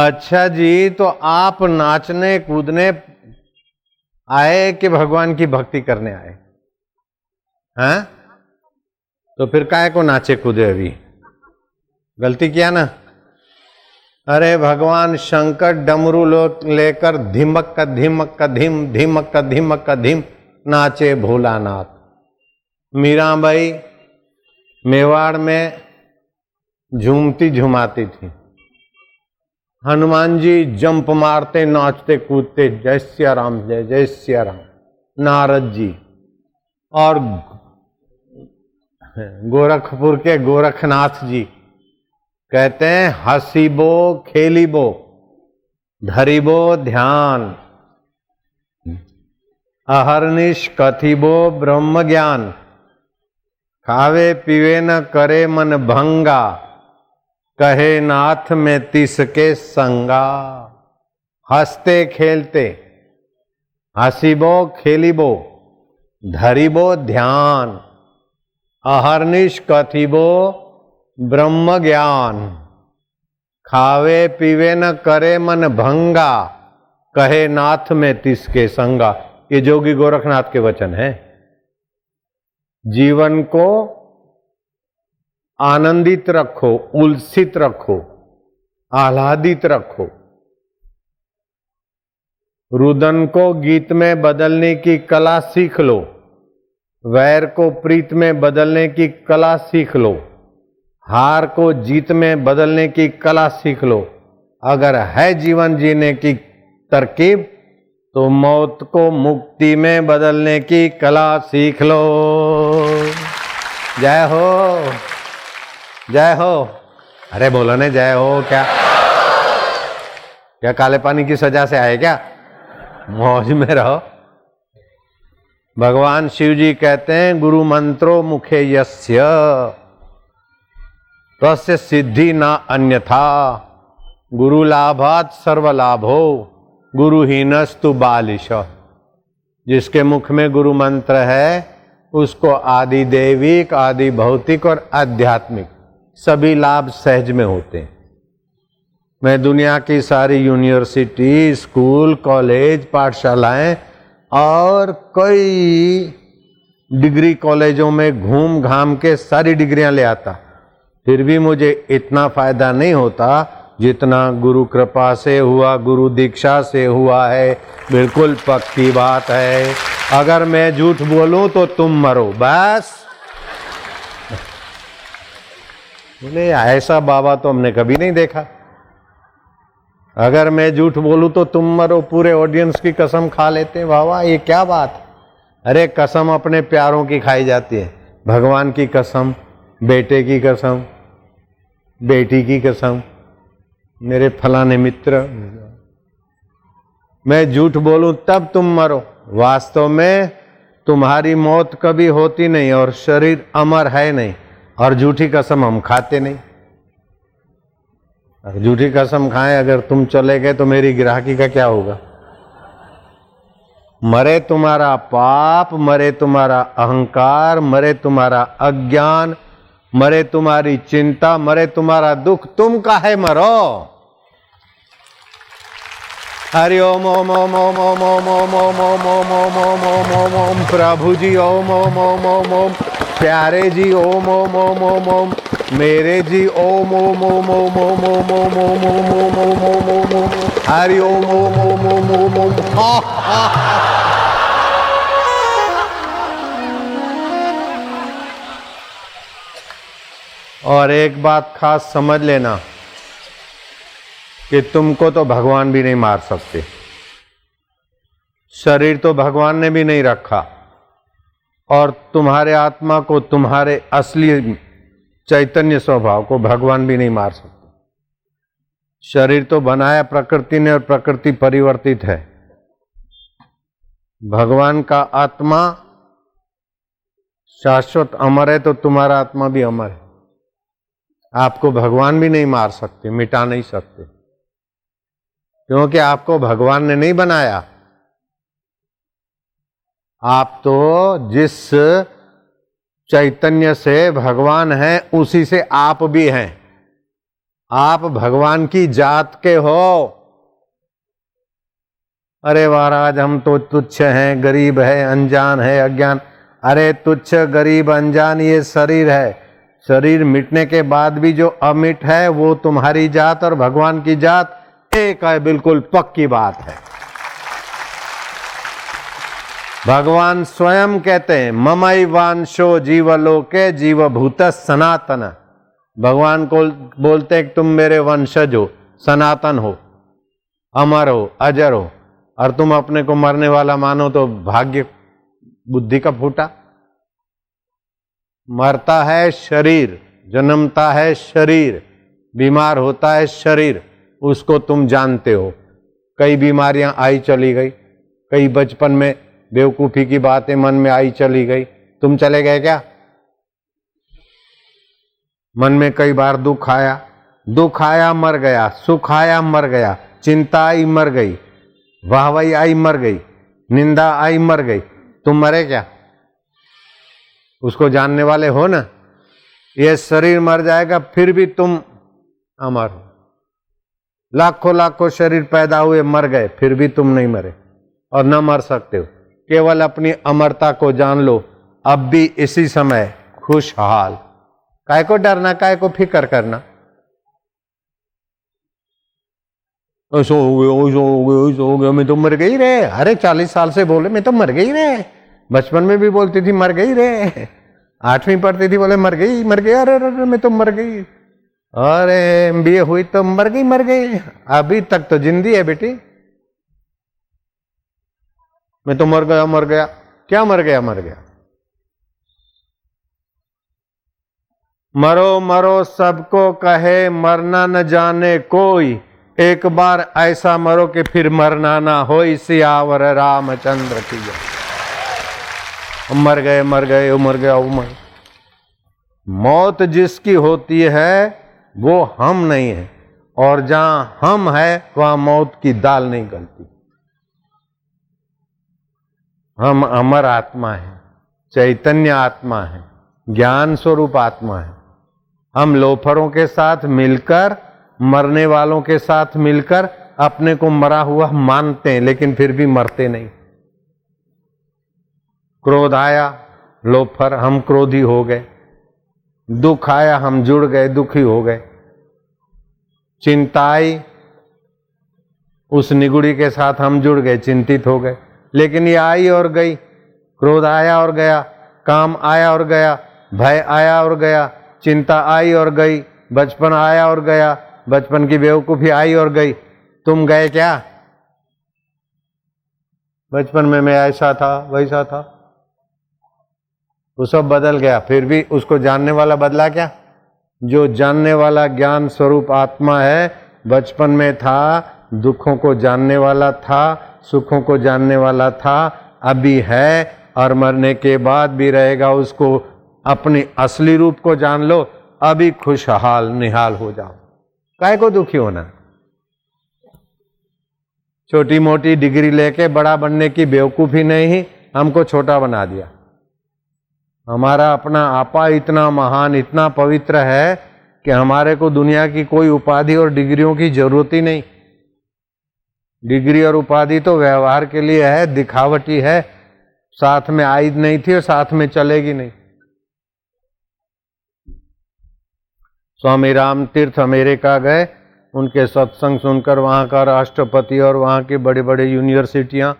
अच्छा जी तो आप नाचने, कूदने आए कि भगवान की भक्ति करने आए? हैं? तो फिर काय को नाचे, कूदे अभी? गलती किया ना? अरे भगवान, शंकर डमरू लेकर धिमक का धिमक का धिम, धिमक का धिमक का धिम, नाचे भोलानाथ। मीराबाई मेवाड़ में झूमती झुमाती थी। हनुमान जी जंप मारते, नाचते, कूदते, जय सिया राम, जय जय सिया राम। नारद जी। और गोरखपुर के गोरखनाथ जी कहते हैं, हसीबो, खेलीबो, धरीबो ध्यान अहरनिश कथिबो ब्रह्म ज्ञान, खावे पीवे न करे मन भंगा। कहे नाथ में तिसके संगा। हँसते खेलते, हसीबो खेलीबो, धरीबो ध्यान, अहरनिश कथिबो ब्रह्म ज्ञान खावे पीवे न करे मन भंगा, कहे नाथ में तिसके संगा। ये जोगी गोरखनाथ के वचन है। जीवन को आनंदित रखो, उल्सित रखो, आह्लादित रखो। रुदन को गीत में बदलने की कला सीख लो, वैर को प्रीत में बदलने की कला सीख लो, हार को जीत में बदलने की कला सीख लो। अगर है जीवन जीने की तरकीब तो मौत को मुक्ति में बदलने की कला सीख लो। जय हो। जय हो। अरे बोलो ने जय हो, क्या? क्या काले पानी की सजा से आए क्या? मौज में रहो। भगवान शिव जी कहते हैं, गुरु मंत्रो मुखे यस्य। तस्य सिद्धि न अन्यथा। गुरु लाभात सर्व लाभो गुरुहीनस्तु बालिश। जिसके मुख में गुरु मंत्र है, उसको आदि देविक, आदि भौतिक और आध्यात्मिक। सभी लाभ सहज में होते हैं। मैं दुनिया की सारी यूनिवर्सिटी स्कूल कॉलेज पाठशालाएँ और कई डिग्री कॉलेजों में घूम घाम के सारी डिग्रियाँ ले आता। फिर भी मुझे इतना फ़ायदा नहीं होता जितना गुरु कृपा से हुआ, गुरु दीक्षा से हुआ है। बिल्कुल पक्की बात है। अगर मैं झूठ बोलूँ तो तुम मरो, बस। बोले, ऐसा बाबा तो हमने कभी नहीं देखा। अगर मैं झूठ बोलूँ तो तुम मरो, पूरे ऑडियंस की कसम खा लेते बाबा, ये क्या बात अरे, कसम अपने प्यारों की खाई जाती है। भगवान की कसम, बेटे की कसम, बेटी की कसम, मेरे फलाने मित्र। मैं झूठ बोलूँ तब तुम मरो। वास्तव में तुम्हारी मौत कभी होती नहीं और शरीर अमर है नहीं। और झूठी कसम हम खाते नहीं अगर झूठी कसम खाएँ अगर तुम चले गए तो मेरी ग्राहकी का क्या होगा मरे तुम्हारा पाप मरे तुम्हारा अहंकार मरे तुम्हारा अज्ञान मरे तुम्हारी चिंता मरे तुम्हारा दुख तुम काहे मरो हरि ओम ओम ओम ओम ओम ओम ओम ओम ओम ओम ओम ओम ओम ओम ओम प्रभु जी ओम ओम ओम ओम ओम प्यारे जी ओम ओम ओम ओम ओम मेरे जी ओम ओम ओम ओम ओम ओम ओम ओम ओम ओम ओम ओम ओम ओम हरि ओम ओम ओम ओम ओम ओम और एक बात खास समझ लेना कि तुमको तो भगवान भी नहीं मार सकते शरीर तो भगवान ने भी नहीं रखा और तुम्हारे आत्मा को तुम्हारे असली चैतन्य स्वभाव को भगवान भी नहीं मार सकते। शरीर तो बनाया प्रकृति ने और प्रकृति परिवर्तित है। भगवान का आत्मा शाश्वत अमर है तो तुम्हारा आत्मा भी अमर है। आपको भगवान भी नहीं मार सकते, मिटा नहीं सकते। क्योंकि आपको भगवान ने नहीं बनाया। आप तो जिस चैतन्य से भगवान है, उसी से आप भी हैं। आप भगवान की जात के हो। अरे महाराज, हम तो तुच्छ हैं, गरीब है, अनजान है, अज्ञान। अरे तुच्छ, गरीब, अनजान, ये शरीर है। शरीर मिटने के बाद भी जो अमिट है, वो तुम्हारी जात और भगवान की जात, एक है, बिल्कुल पक्की बात है। भगवान स्वयं कहते हैं, ममई वांशो जीवलोके जीवभूत सनातन। भगवान को बोलते हैं कि तुम मेरे वंशज हो, सनातन हो, अमर हो, अजर हो, और तुम अपने को मरने वाला मानो तो भाग्य बुद्धि का फूटा। मरता है शरीर, जन्मता है शरीर, बीमार होता है शरीर, उसको तुम जानते हो। कई बीमारियाँ आई चली गई, कई बचपन में बेवकूफ़ी की बातें मन में आई चली गई। तुम चले गए क्या? मन में कई बार दुख आया। दुख आया, मर गया। सुख आया, मर गया। चिंता आई, मर गई। वाहवाही आई, मर गई। निंदा आई, मर गई। तुम मरे क्या? उसको जानने वाले हो ना? ये शरीर मर जाएगा, फिर भी तुम अमर हो। लाखों लाखों शरीर पैदा हुए, मर गए, फिर भी तुम नहीं मरे और न मर सकते हो। केवल अपनी अमरता को जान लो। अब भी इसी समय खुशहाल। काय को डरना, काय को फ़िक्र करना। ऐसा हो गया, ऐसा हो गया, ऐसा हो गया, मैं तो मर गई रे। अरे चालीस साल से बोले, मैं तो मर गई रे। बचपन में भी बोलती थी, मर गई रे। आठवीं पढ़ती थी, बोले, मर गई मर गई, अरे अरे मैं तो मर गई। अरे बी हुई तो मर गई मर गई। अभी तक तो जिंदी है बेटी। मैं तो मर गया मर गया। क्या मर गया मर गया? मरो मरो, सबको कहे मरना न जाने कोई। एक बार ऐसा मरो कि फिर मरना ना हो सियावर रामचंद्र की मर गए मर गए मर गया उमर मौत जिसकी होती है, वो हम नहीं है। और जहाँ हम है, वहाँ मौत की दाल नहीं गलती। हम अमर आत्मा है, चैतन्य आत्मा है, ज्ञान स्वरूप आत्मा है। हम लोफरों के साथ मिलकर, मरने वालों के साथ मिलकर अपने को मरा हुआ मानते हैं, लेकिन फिर भी मरते नहीं। क्रोध आया, लोफर, हम क्रोधी हो गए। दुख आया, हम जुड़ गए, दुखी हो गए। चिंता आई उस निगुड़ी के साथ हम जुड़ गए, चिंतित हो गए। लेकिन ये आई और गई। क्रोध आया और गया, काम आया और गया, भय आया और गया, चिंता आई और गई, बचपन आया और गया, बचपन की बेवकूफ़ी आई और गई। तुम गए क्या? बचपन में मैं ऐसा था, वैसा था। वो सब बदल गया, फिर भी उसको जानने वाला बदला क्या? जो जानने वाला ज्ञान स्वरूप आत्मा है, बचपन में था, दुखों को जानने वाला था सुखों को जानने वाला था, अभी है और मरने के बाद भी रहेगा उसको अपनी असली रूप को जान लो, अभी खुशहाल, निहाल हो जाओ। काय को दुखी होना? छोटी मोटी डिग्री लेके बड़ा बनने की बेवकूफ़ी नहीं, हमको छोटा बना दिया। हमारा अपना आपा इतना महान, इतना पवित्र है कि हमारे को दुनिया की कोई उपाधि और डिग्रियों की ज़रूरत ही नहीं। डिग्री और उपाधि तो व्यवहार के लिए है, दिखावटी है। साथ में आई नहीं थी और साथ में चलेगी नहीं। स्वामी राम तीर्थ अमेरिका गए, उनके सत्संग सुनकर वहाँ का राष्ट्रपति और वहाँ की बड़ी बड़ी यूनिवर्सिटियाँ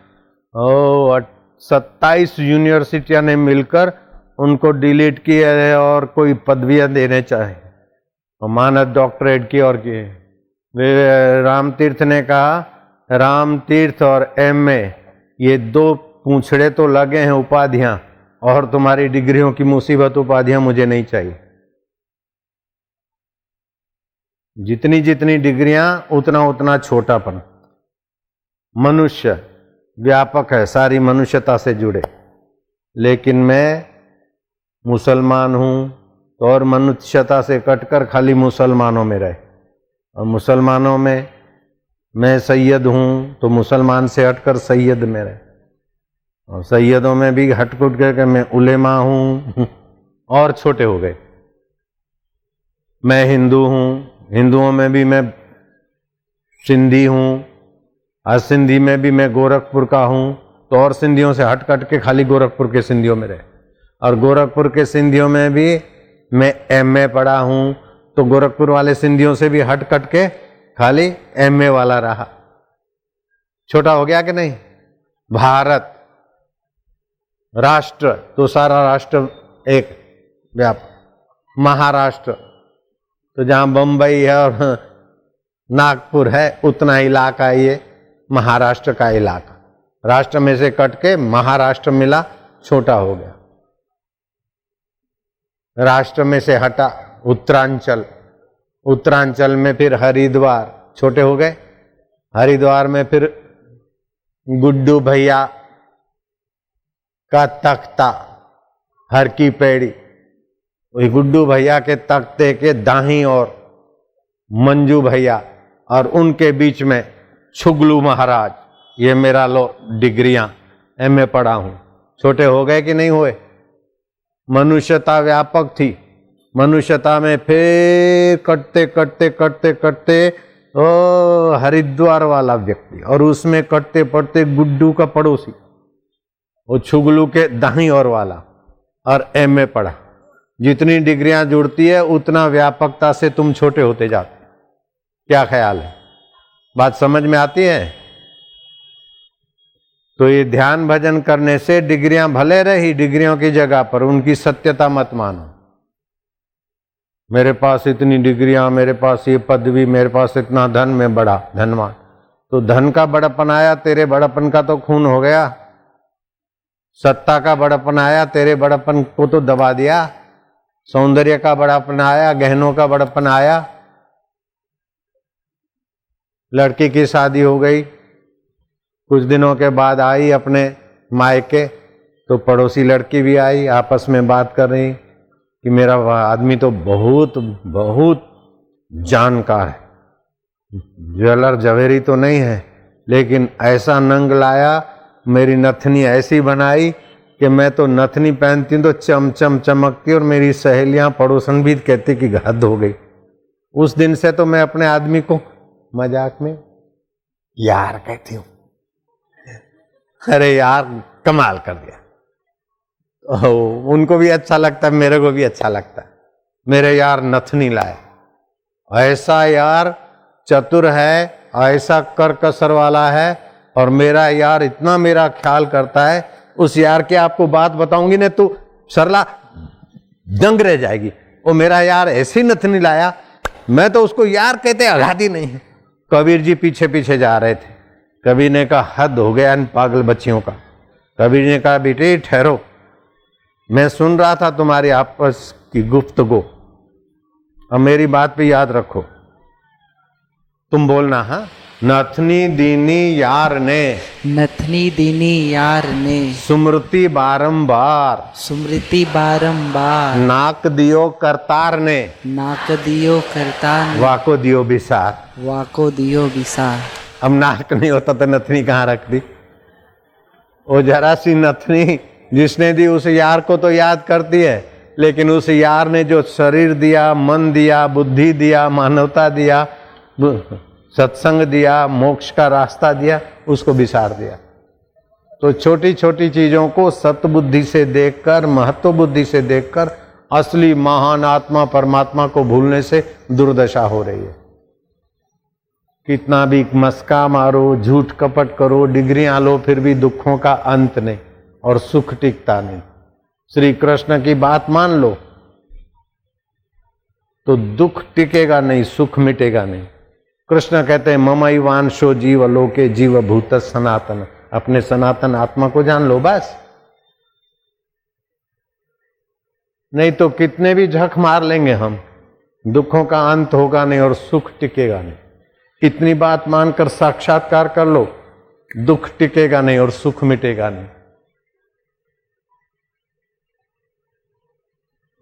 ओ सत्ताईस यूनिवर्सिटियाँ ने मिलकर उनको डिलीट किए है और कोई पदवियाँ देने चाहे। मानद डॉक्टरेट की और की वे राम तीर्थ ने कहा राम तीर्थ और एम ए ये दो पूछड़े तो लगे हैं उपाधियाँ, और तुम्हारी डिग्रियों की मुसीबत उपाधियाँ मुझे नहीं चाहिए। जितनी जितनी डिग्रियाँ, उतना उतना छोटापन। मनुष्य व्यापक है, सारी मनुष्यता से जुड़े। लेकिन मैं मुसलमान हूँ तो और मनुष्यता से कटकर खाली मुसलमानों में रहे। और मुसलमानों में मैं सैयद हूँ तो मुसलमान से हटकर सैयद में रहे और सैयदों में भी हटकुट करके मैं उलेमा हूँ, और छोटे हो गए। मैं हिंदू हूँ, हिंदुओं में भी मैं सिंधी हूँ सिंधी में भी मैं गोरखपुर का हूँ तो और सिंधियों से हट कट के खाली गोरखपुर के सिंधियों में रहे। और गोरखपुर के सिंधियों में भी मैं एम ए पढ़ा हूँ तो गोरखपुर वाले सिंधियों से भी हट कट के खाली एम ए वाला रहा। छोटा हो गया कि नहीं? भारत। राष्ट्र तो सारा राष्ट्र एक, व्याप। महाराष्ट्र। तो जहाँ बंबई है और नागपुर है, उतना इलाका ये महाराष्ट्र का इलाका। राष्ट्र में से कट के महाराष्ट्र मिला, छोटा हो गया। राष्ट्र में से हटा, उत्तरांचल। उत्तरांचल में फिर हरिद्वार, छोटे हो गए। हरिद्वार में फिर गुड्डू भैया का तख्ता, हर की पेड़ी। वही गुड्डू भैया के तख्ते के दाही और मंजू भैया और उनके बीच में छुगलू महाराज, ये मेरा लो डिग्रियाँ, एम ए पढ़ा हूँ। छोटे हो गए कि नहीं हुए? मनुष्यता व्यापक थी। मनुष्यता में फिर कटते कटते कटते कटते, ओ, हरिद्वार वाला व्यक्ति, और उसमें कटते पड़ते गुड्डू का पड़ोसी, वो छुगलू के दाही और वाला, और एम ए पढ़ा। जितनी डिग्रियाँ जुड़ती है, उतना व्यापकता से तुम छोटे होते जाते क्या ख्याल है? बात समझ में आती है? तो ये ध्यान भजन करने से डिग्रियाँ भले रही, डिग्रियों की जगह पर उनकी सत्यता मत मानो। मेरे पास इतनी डिग्रियाँ, मेरे पास ये पदवी, मेरे पास इतना धन, में बड़ा धनवान। तो धन का बड़पन आया, तेरे बड़पन का तो खून हो गया। सत्ता का बड़पन आया, तेरे बड़पन को तो दबा दिया। सौंदर्य का बड़ापन आया, गहनों का बड़पन आया। लड़की की शादी हो गई। कुछ दिनों के बाद आई अपने मायके तो पड़ोसी लड़की भी आई, आपस में बात कर रही। कि मेरा आदमी तो बहुत बहुत जानकार है। ज्वेलर जवेरी तो नहीं है, लेकिन ऐसा नंग लाया, मेरी नथनी ऐसी बनाई कि मैं तो नथनी पहनती हूँ तो चम चम चमकती और मेरी सहेलियाँ पड़ोसन भी कहती कि हद हो गई। उस दिन से तो मैं अपने आदमी को मज़ाक में यार कहती हूँ। अरे यार, कमाल कर दिया। उनको भी अच्छा लगता है, मेरे को भी अच्छा लगता है। मेरे यार नथनी लाए। ऐसा यार चतुर है, ऐसा कर कसर वाला है, और मेरा यार इतना मेरा ख्याल करता है, उस यार के आपको बात बताऊँगी ना तो सरला दंग रह जाएगी। वो मेरा यार ऐसी नथनी लाया, मैं तो उसको यार कहते आघाती नहीं है। कबीर जी पीछे पीछे जा रहे थे। कबीर ने कहा, हद हो गया इन पागल बच्चियों का। कबीर ने कहा, बेटे, ठहरो। मैं सुन रहा था तुम्हारी आपस की गुफ्तगो। अब मेरी बात पे याद रखो। तुम बोलना हाँ? नथनी दीनी यार ने। नथनी दीनी यार ने। स्मृति बारंबार। स्मृति बारंबार। नाक दियो करतार ने। नाक दियो करतार वाको दियो बिसार। वाको दियो बिसार। अब नाक नहीं होता तो नथनी कहाँ रख दी? वो जरा सी नथनी। जिसने दी उस यार को तो याद करती है, लेकिन उस यार ने जो शरीर दिया, मन दिया, बुद्धि दिया, मानवता दिया सत्संग दिया, मोक्ष का रास्ता दिया, उसको विसार दिया। तो छोटी छोटी चीज़ों को सतबुद्धि से देखकर महत्व बुद्धि से देखकर, असली महान आत्मा परमात्मा को भूलने से दुर्दशा हो रही है। कितना भी मस्का मारो, झूठ कपट करो, डिग्रियाँ लो, फिर भी दुखों का अंत नहीं। और सुख टिकता नहीं। श्री कृष्ण की बात मान लो तो दुख टिकेगा नहीं, सुख मिटेगा नहीं। कृष्ण कहते हैं ममई वांशो जीव लोके जीव भूत सनातन। अपने सनातन आत्मा को जान लो बस। नहीं तो कितने भी झक मार लेंगे हम, दुखों का अंत होगा नहीं और सुख टिकेगा नहीं। इतनी बात मानकर साक्षात्कार कर लो, दुख टिकेगा नहीं और सुख मिटेगा नहीं।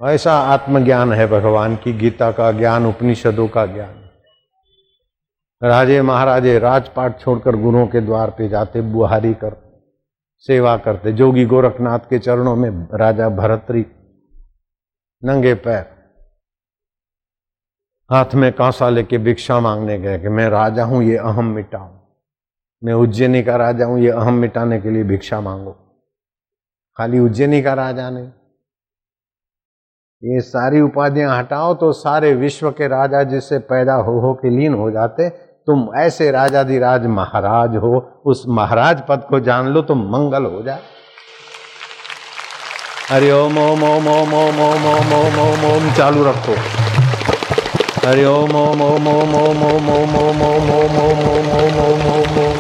ऐसा आत्मज्ञान है भगवान की, गीता का ज्ञान, उपनिषदों का ज्ञान। राजे महाराजे राजपाट छोड़कर गुरुओं के द्वार पे जाते, बुहारी कर, सेवा करते। जोगी गोरखनाथ के चरणों में राजा भरतरी, नंगे पैर, हाथ में कांसा लेके भिक्षा मांगने गए कि मैं राजा हूँ, ये अहम मिटाऊं मैं उज्जैनी का राजा हूँ, ये अहम मिटाने के लिए भिक्षा मांगो। खाली उज्जैनी का राजा नहीं ये सारी उपाधियाँ हटाओ तो सारे विश्व के राजा जिससे पैदा हो हो के लीन हो जाते तुम ऐसे राजाधिराज महाराज हो उस महाराज पद को जान लो तो मंगल हो जाए हरि ओम ओम ओम ओम ओम ओम ओम ओम ओम ओम चालू रखो हरि ओम ओम ओम ओम ओम ओम ओम ओम ओम ओम ओम ओम ओम ओम ओम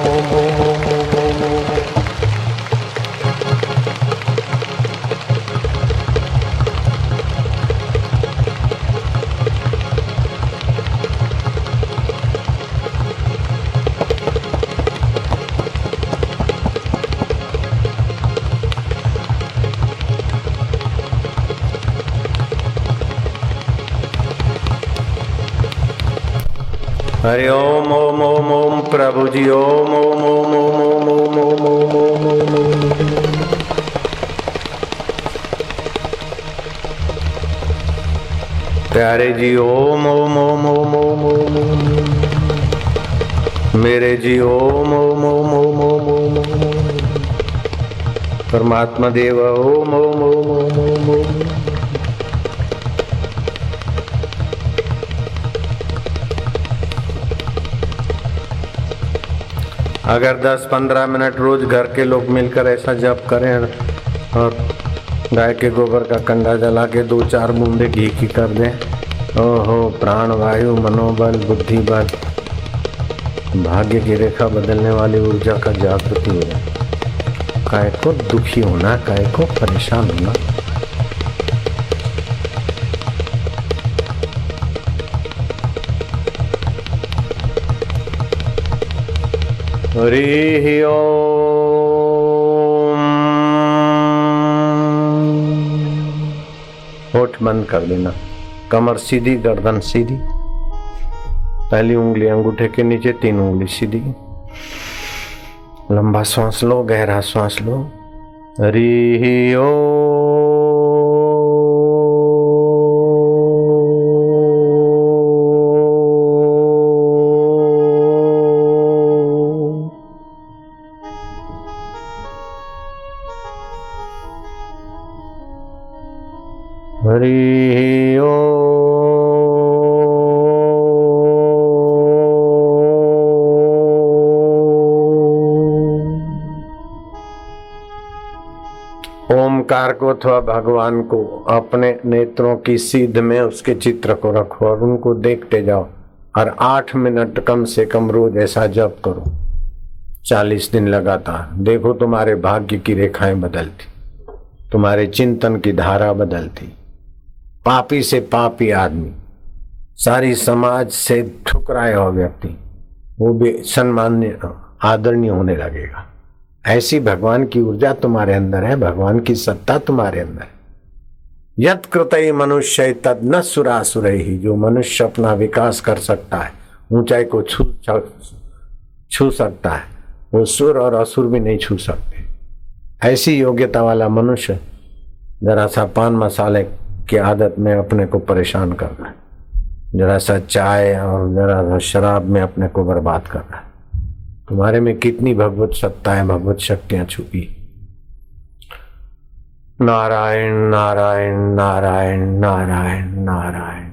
हरि ओम ओम ओम ओम प्रभु जी ओम ओम ओम ओम ओम ओम ओम ओम ओम ओम ओम प्यारे जी ओम ओम ओम ओम ओम ओम ओम मेरे जी ओम ओम ओम ओम ओम ओम परमात्मा देव ओम ओम ओम अगर 10-15 मिनट रोज घर के लोग मिलकर ऐसा जप करें और गाय के गोबर का कंडा जला के दो चार बूंदे घी की कर दें। ओहो प्राण वायु मनोबल बुद्धि बल भाग्य की रेखा बदलने वाली ऊर्जा का जागृति हो जाए। काय को दुखी होना काय को परेशान होना। हरि होठ बंद कर देना। कमर सीधी, गर्दन सीधी। पहली उंगली अंगूठे के नीचे, तीन उंगली सीधी। लंबा सांस लो, गहरा सांस लो। हरि ओम। ओमकार को अथवा भगवान को, अपने नेत्रों की सीध में उसके चित्र को रखो और उनको देखते जाओ और आठ मिनट कम से कम रोज ऐसा जप करो। चालीस दिन लगातार। देखो तुम्हारे भाग्य की रेखाएँ बदलती, तुम्हारे चिंतन की धारा बदलती। पापी से पापी आदमी, सारी समाज से ठुकराया हुआ व्यक्ति, वो भी सम्मान्य आदरणीय होने लगेगा। ऐसी भगवान की ऊर्जा तुम्हारे अंदर है, भगवान की सत्ता तुम्हारे अंदर है। यत कृत मनुष्य तद न सुरासुर ही जो मनुष्य अपना विकास कर सकता है, ऊंचाई को छू छू सकता है, वो सुर और असुर भी नहीं छू सकते। ऐसी योग्यता वाला मनुष्य जरा सा पान मसाले की आदत में अपने को परेशान कर रहा है। जरा सा चाय और जरा सा शराब में अपने को बर्बाद कर रहा है। तुम्हारे में कितनी भगवत सत्ताएँ भगवत शक्तियाँ छुपी? नारायण नारायण नारायण नारायण नारायण।